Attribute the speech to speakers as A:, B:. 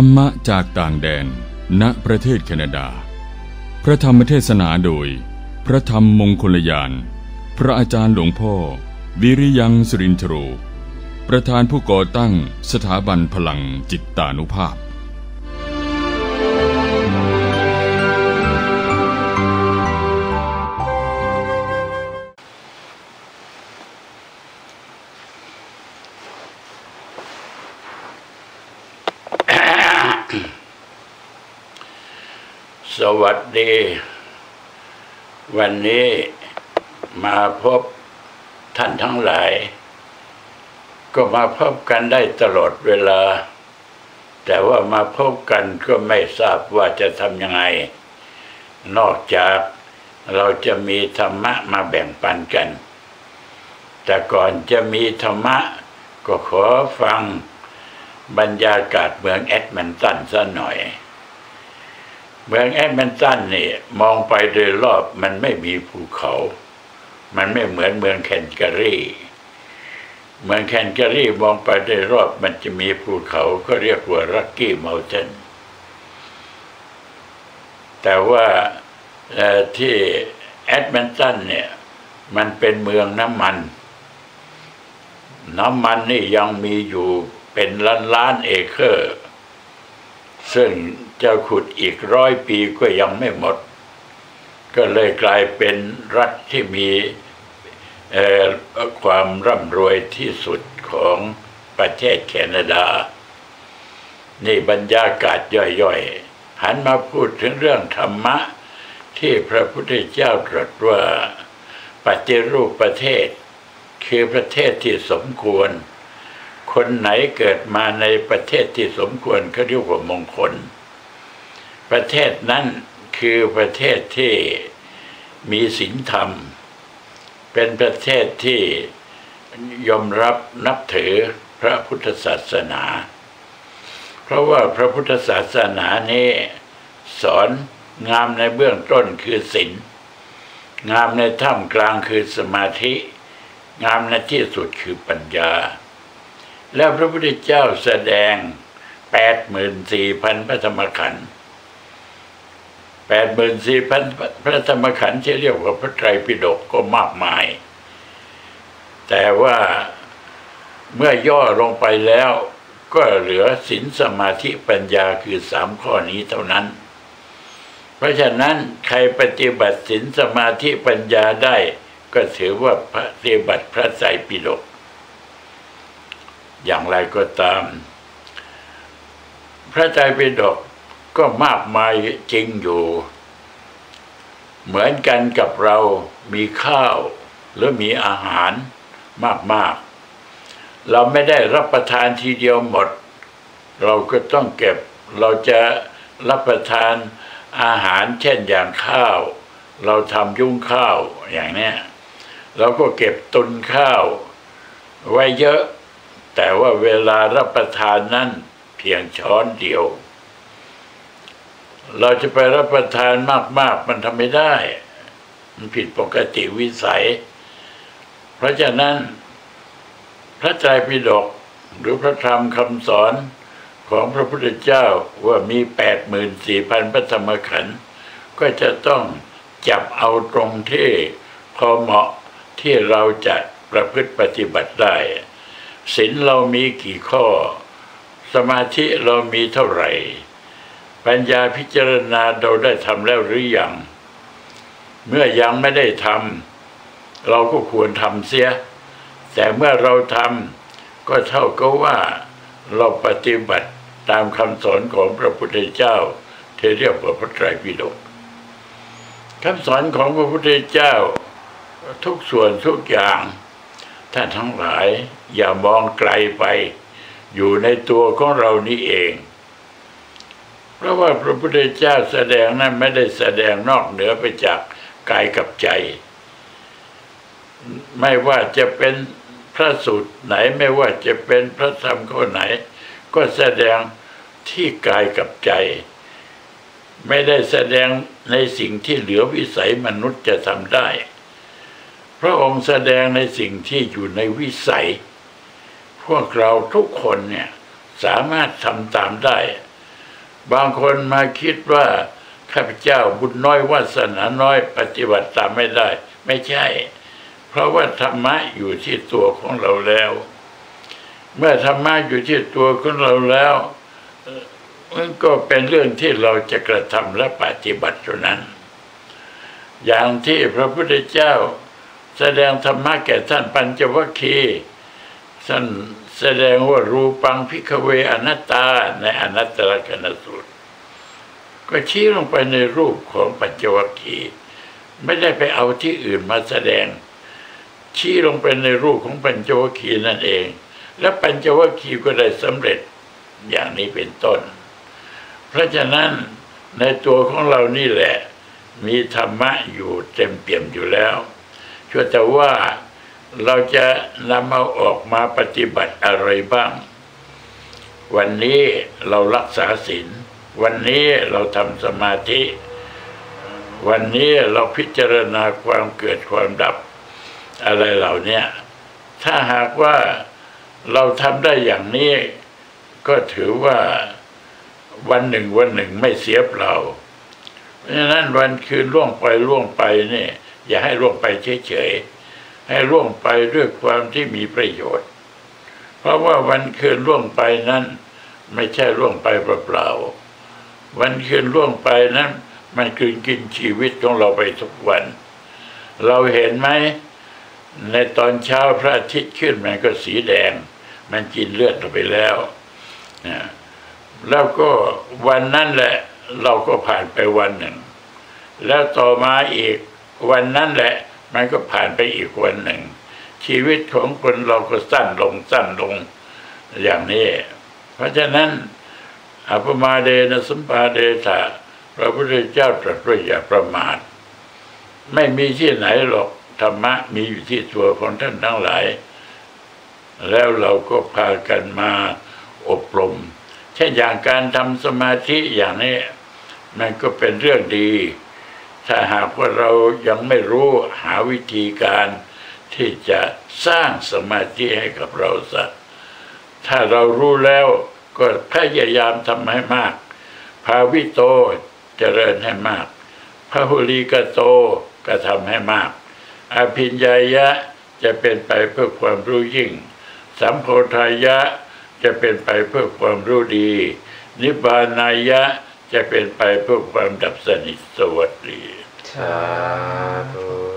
A: รรมะจากต่างแดน ณ ประเทศแคนาดา พระธรรมเทศนาโดย พระธรรมมงคลยาน พระอาจารย์หลวงพ่อ วิริยังสุรินทโร ประธานผู้ก่อตั้งสถาบันพลังจิตตานุภาพ
B: วัสดี วันนี้มาพบท่านทั้งหลาย ก็มาพบกันได้ตลอดเวลา แต่ว่ามาพบกันก็ไม่ทราบว่าจะทำยังไง นอกจากเราจะมีธรรมะมาแบ่งปันกัน แต่ก่อนจะมีธรรมะ ก็ขอฟังบรรยากาศเมือง Edmonton ซะหน่อย เมือง Edmonton นี่มองไปโดยรอบมันไม่มีภูเขา มันไม่เหมือนเมือง Calgary เมือง Calgary มองไปโดยรอบมันจะมีภูเขาก็เรียกว่า Rocky Mountain แต่ว่าที่ Edmonton เนี่ยมันเป็นเมืองน้ำมัน น้ำมันนี่ยังมีอยู่เป็นล้านล้านเอเคอร์ ซึ่ง จะขุดอีกร้อยปีก็ยังไม่หมด ก็เลยกลายเป็นรัฐที่มีความร่ำรวยที่สุดของประเทศแคนาดา นี่บรรยากาศย่อยๆ หันมาพูดถึงเรื่องธรรมะ ที่พระพุทธเจ้าตรัสว่าปฏิรูปประเทศ คือประเทศที่สมควร คนไหนเกิดมาในประเทศที่สมควรเขาเรียกว่ามงคล ประเทศนั้นคือประเทศที่มีศีลธรรม เป็นประเทศที่ยอมรับนับถือพระพุทธศาสนา เพราะว่าพระพุทธศาสนานี้ สอนงามในเบื้องต้นคือศีลงามในท่ามกลางคือสมาธิ งามในที่สุดคือปัญญา แล้วพระพุทธเจ้าแสดงแปดหมื่นสี่พันพระธรรมขันธ์ แปดหมื่นสี่พันพระธรรมขันธ์ที่เรียกว่าพระไตรปิฎกก็มากมาย แต่ว่าเมื่อย่อลงไปแล้วก็เหลือศีลสมาธิปัญญาคือสามข้อนี้เท่านั้น เพราะฉะนั้นใครปฏิบัติศีลสมาธิปัญญาได้ ก็ถือว่าปฏิบัติพระไตรปิฎกอย่างไรก็ตาม พระไตรปิฎก ก็มากมายจริงอยู่ เหมือนกันกับเรามีข้าวหรือมีอาหารมากๆ เราไม่ได้รับประทานทีเดียวหมด เราก็ต้องเก็บ เราจะรับประทานอาหารเช่นอย่างข้าว เราทำยุ้งข้าวอย่างเนี้ยเราก็เก็บตุนข้าว ไว้เยอะ แต่ว่าเวลารับประทานนั้นเพียงช้อนเดียว เราจะไปรับประทานมาก ๆ มันทำไม่ได้ มันผิดปกติวิสัย เพราะฉะนั้น พระไตรปิฎกหรือพระธรรมคำสอนของพระพุทธเจ้าว่ามีแปดหมื่นสี่พันพระธรรมขันธ์ก็จะต้องจับเอาตรงที่พอเหมาะที่เราจะประพฤติปฏิบัติได้ศีลเรามีกี่ข้อ สมาธิเรามีเท่าไหร่ ปัญญาพิจารณาเราได้ทำแล้วหรือยัง เมื่อยังไม่ได้ทำเราก็ควรทำเสีย แต่เมื่อเราทำก็เท่ากับว่าเราปฏิบัติตามคำสอนของพระพุทธเจ้าที่เรียกว่าพระไตรปิฎกคำสอนของพระพุทธเจ้าทุกส่วนทุกอย่างท่านทั้งหลายอย่ามองไกลไป อยู่ในตัวของเรานี่เอง เพราะว่าพระพุทธเจ้าแสดงนั้นไม่ได้แสดงนอกเหนือไปจากกายกับใจ ไม่ว่าจะเป็นพระสูตรไหนไม่ว่าจะเป็นพระธรรมข้อไหน ก็แสดงที่กายกับใจ ไม่ได้แสดงในสิ่งที่เหลือวิสัยมนุษย์จะทำได้ พระองค์แสดงในสิ่งที่อยู่ในวิสัย พวกเราทุกคนเนี่ยสามารถทำตามได้ บางคนมาคิดว่าข้าพเจ้าบุญน้อยวาสนาน้อยปฏิบัติตามไม่ได้ ไม่ใช่ เพราะว่าธรรมะอยู่ที่ตัวของเราแล้ว เมื่อธรรมะอยู่ที่ตัวของเราแล้วมันก็เป็นเรื่องที่เราจะกระทำและปฏิบัติเท่านั้น อย่างที่พระพุทธเจ้า แสดงธรรมะแก่ท่านปัญจวัคคีย์ ท่านแสดงว่ารูปังพิกเวอนัตตาในอนัตตลกนสูตร ก็ชี้ลงไปในรูปของปัญจวัคคีย์ไม่ได้ไปเอาที่อื่นมาแสดง ชี้ลงไปในรูปของปัญจวัคคีย์นั่นเอง และปัญจวัคคีย์ก็ได้สำเร็จอย่างนี้เป็นต้น เพราะฉะนั้นในตัวของเรานี่แหละ มีธรรมะอยู่เต็มเปี่ยมอยู่แล้วชั่วแต่ว่า เราจะนำเอาออกมาปฏิบัติอะไรบ้าง วันนี้เรารักษาศีล วันนี้เราทำสมาธิ วันนี้เราพิจารณาความเกิดความดับอะไรเหล่านี้ถ้าหากว่าเราทำได้อย่างนี้ ก็ถือว่าวันหนึ่งวันหนึ่งไม่เสียเปล่า เพราะฉะนั้นวันคืนล่วงไปล่วงไปเนี่ยอย่าให้ล่วงไปเฉยๆ ให้ล่วงไปด้วยความที่มีประโยชน์ เพราะว่าวันคืนล่วงไปนั้น ไม่ใช่ล่วงไปเปล่าๆวันคืนล่วงไปนั้น มันคืนกินชีวิตของเราไปทุกวัน เราเห็นไหมในตอนเช้าพระอาทิตย์ขึ้นมันก็สีแดง มันกินเลือดเราไปแล้วนะแล้วก็วันนั้นแหละ เราก็ผ่านไปวันหนึ่ง แล้วต่อมาอีกวันนั้นแหละ มันก็ผ่านไปอีกวันหนึ่ง ชีวิตของคนเราก็สั้นลงสั้นลงอย่างนี้ เพราะฉะนั้นอภมาเดนะสัมปาเดชะพระพุทธเจ้าตรัสว่าอย่าประมาท ไม่มีที่ไหนหรอกธรรมะมีอยู่ที่ตัวของท่านทั้งหลาย แล้วเราก็พากันมาอบรม เช่นอย่างการทำสมาธิอย่างนี้ มันก็เป็นเรื่องดี ถ้าหากว่าเรายังไม่รู้หาวิธีการที่จะสร้างสมาธิให้กับเราสักถ้าเรารู้แล้วก็พยายามทำให้มาก ภาวิโตเจริญให้มากพระหุลีกโตก็ทำให้มาก อภิญญายะจะเป็นไปเพื่อความรู้ยิ่ง สัมโพธายะจะเป็นไปเพื่อความรู้ดี นิพพานายะจะเป็นไปเพื่อความดับสนิทสวัสดี
C: สาธุ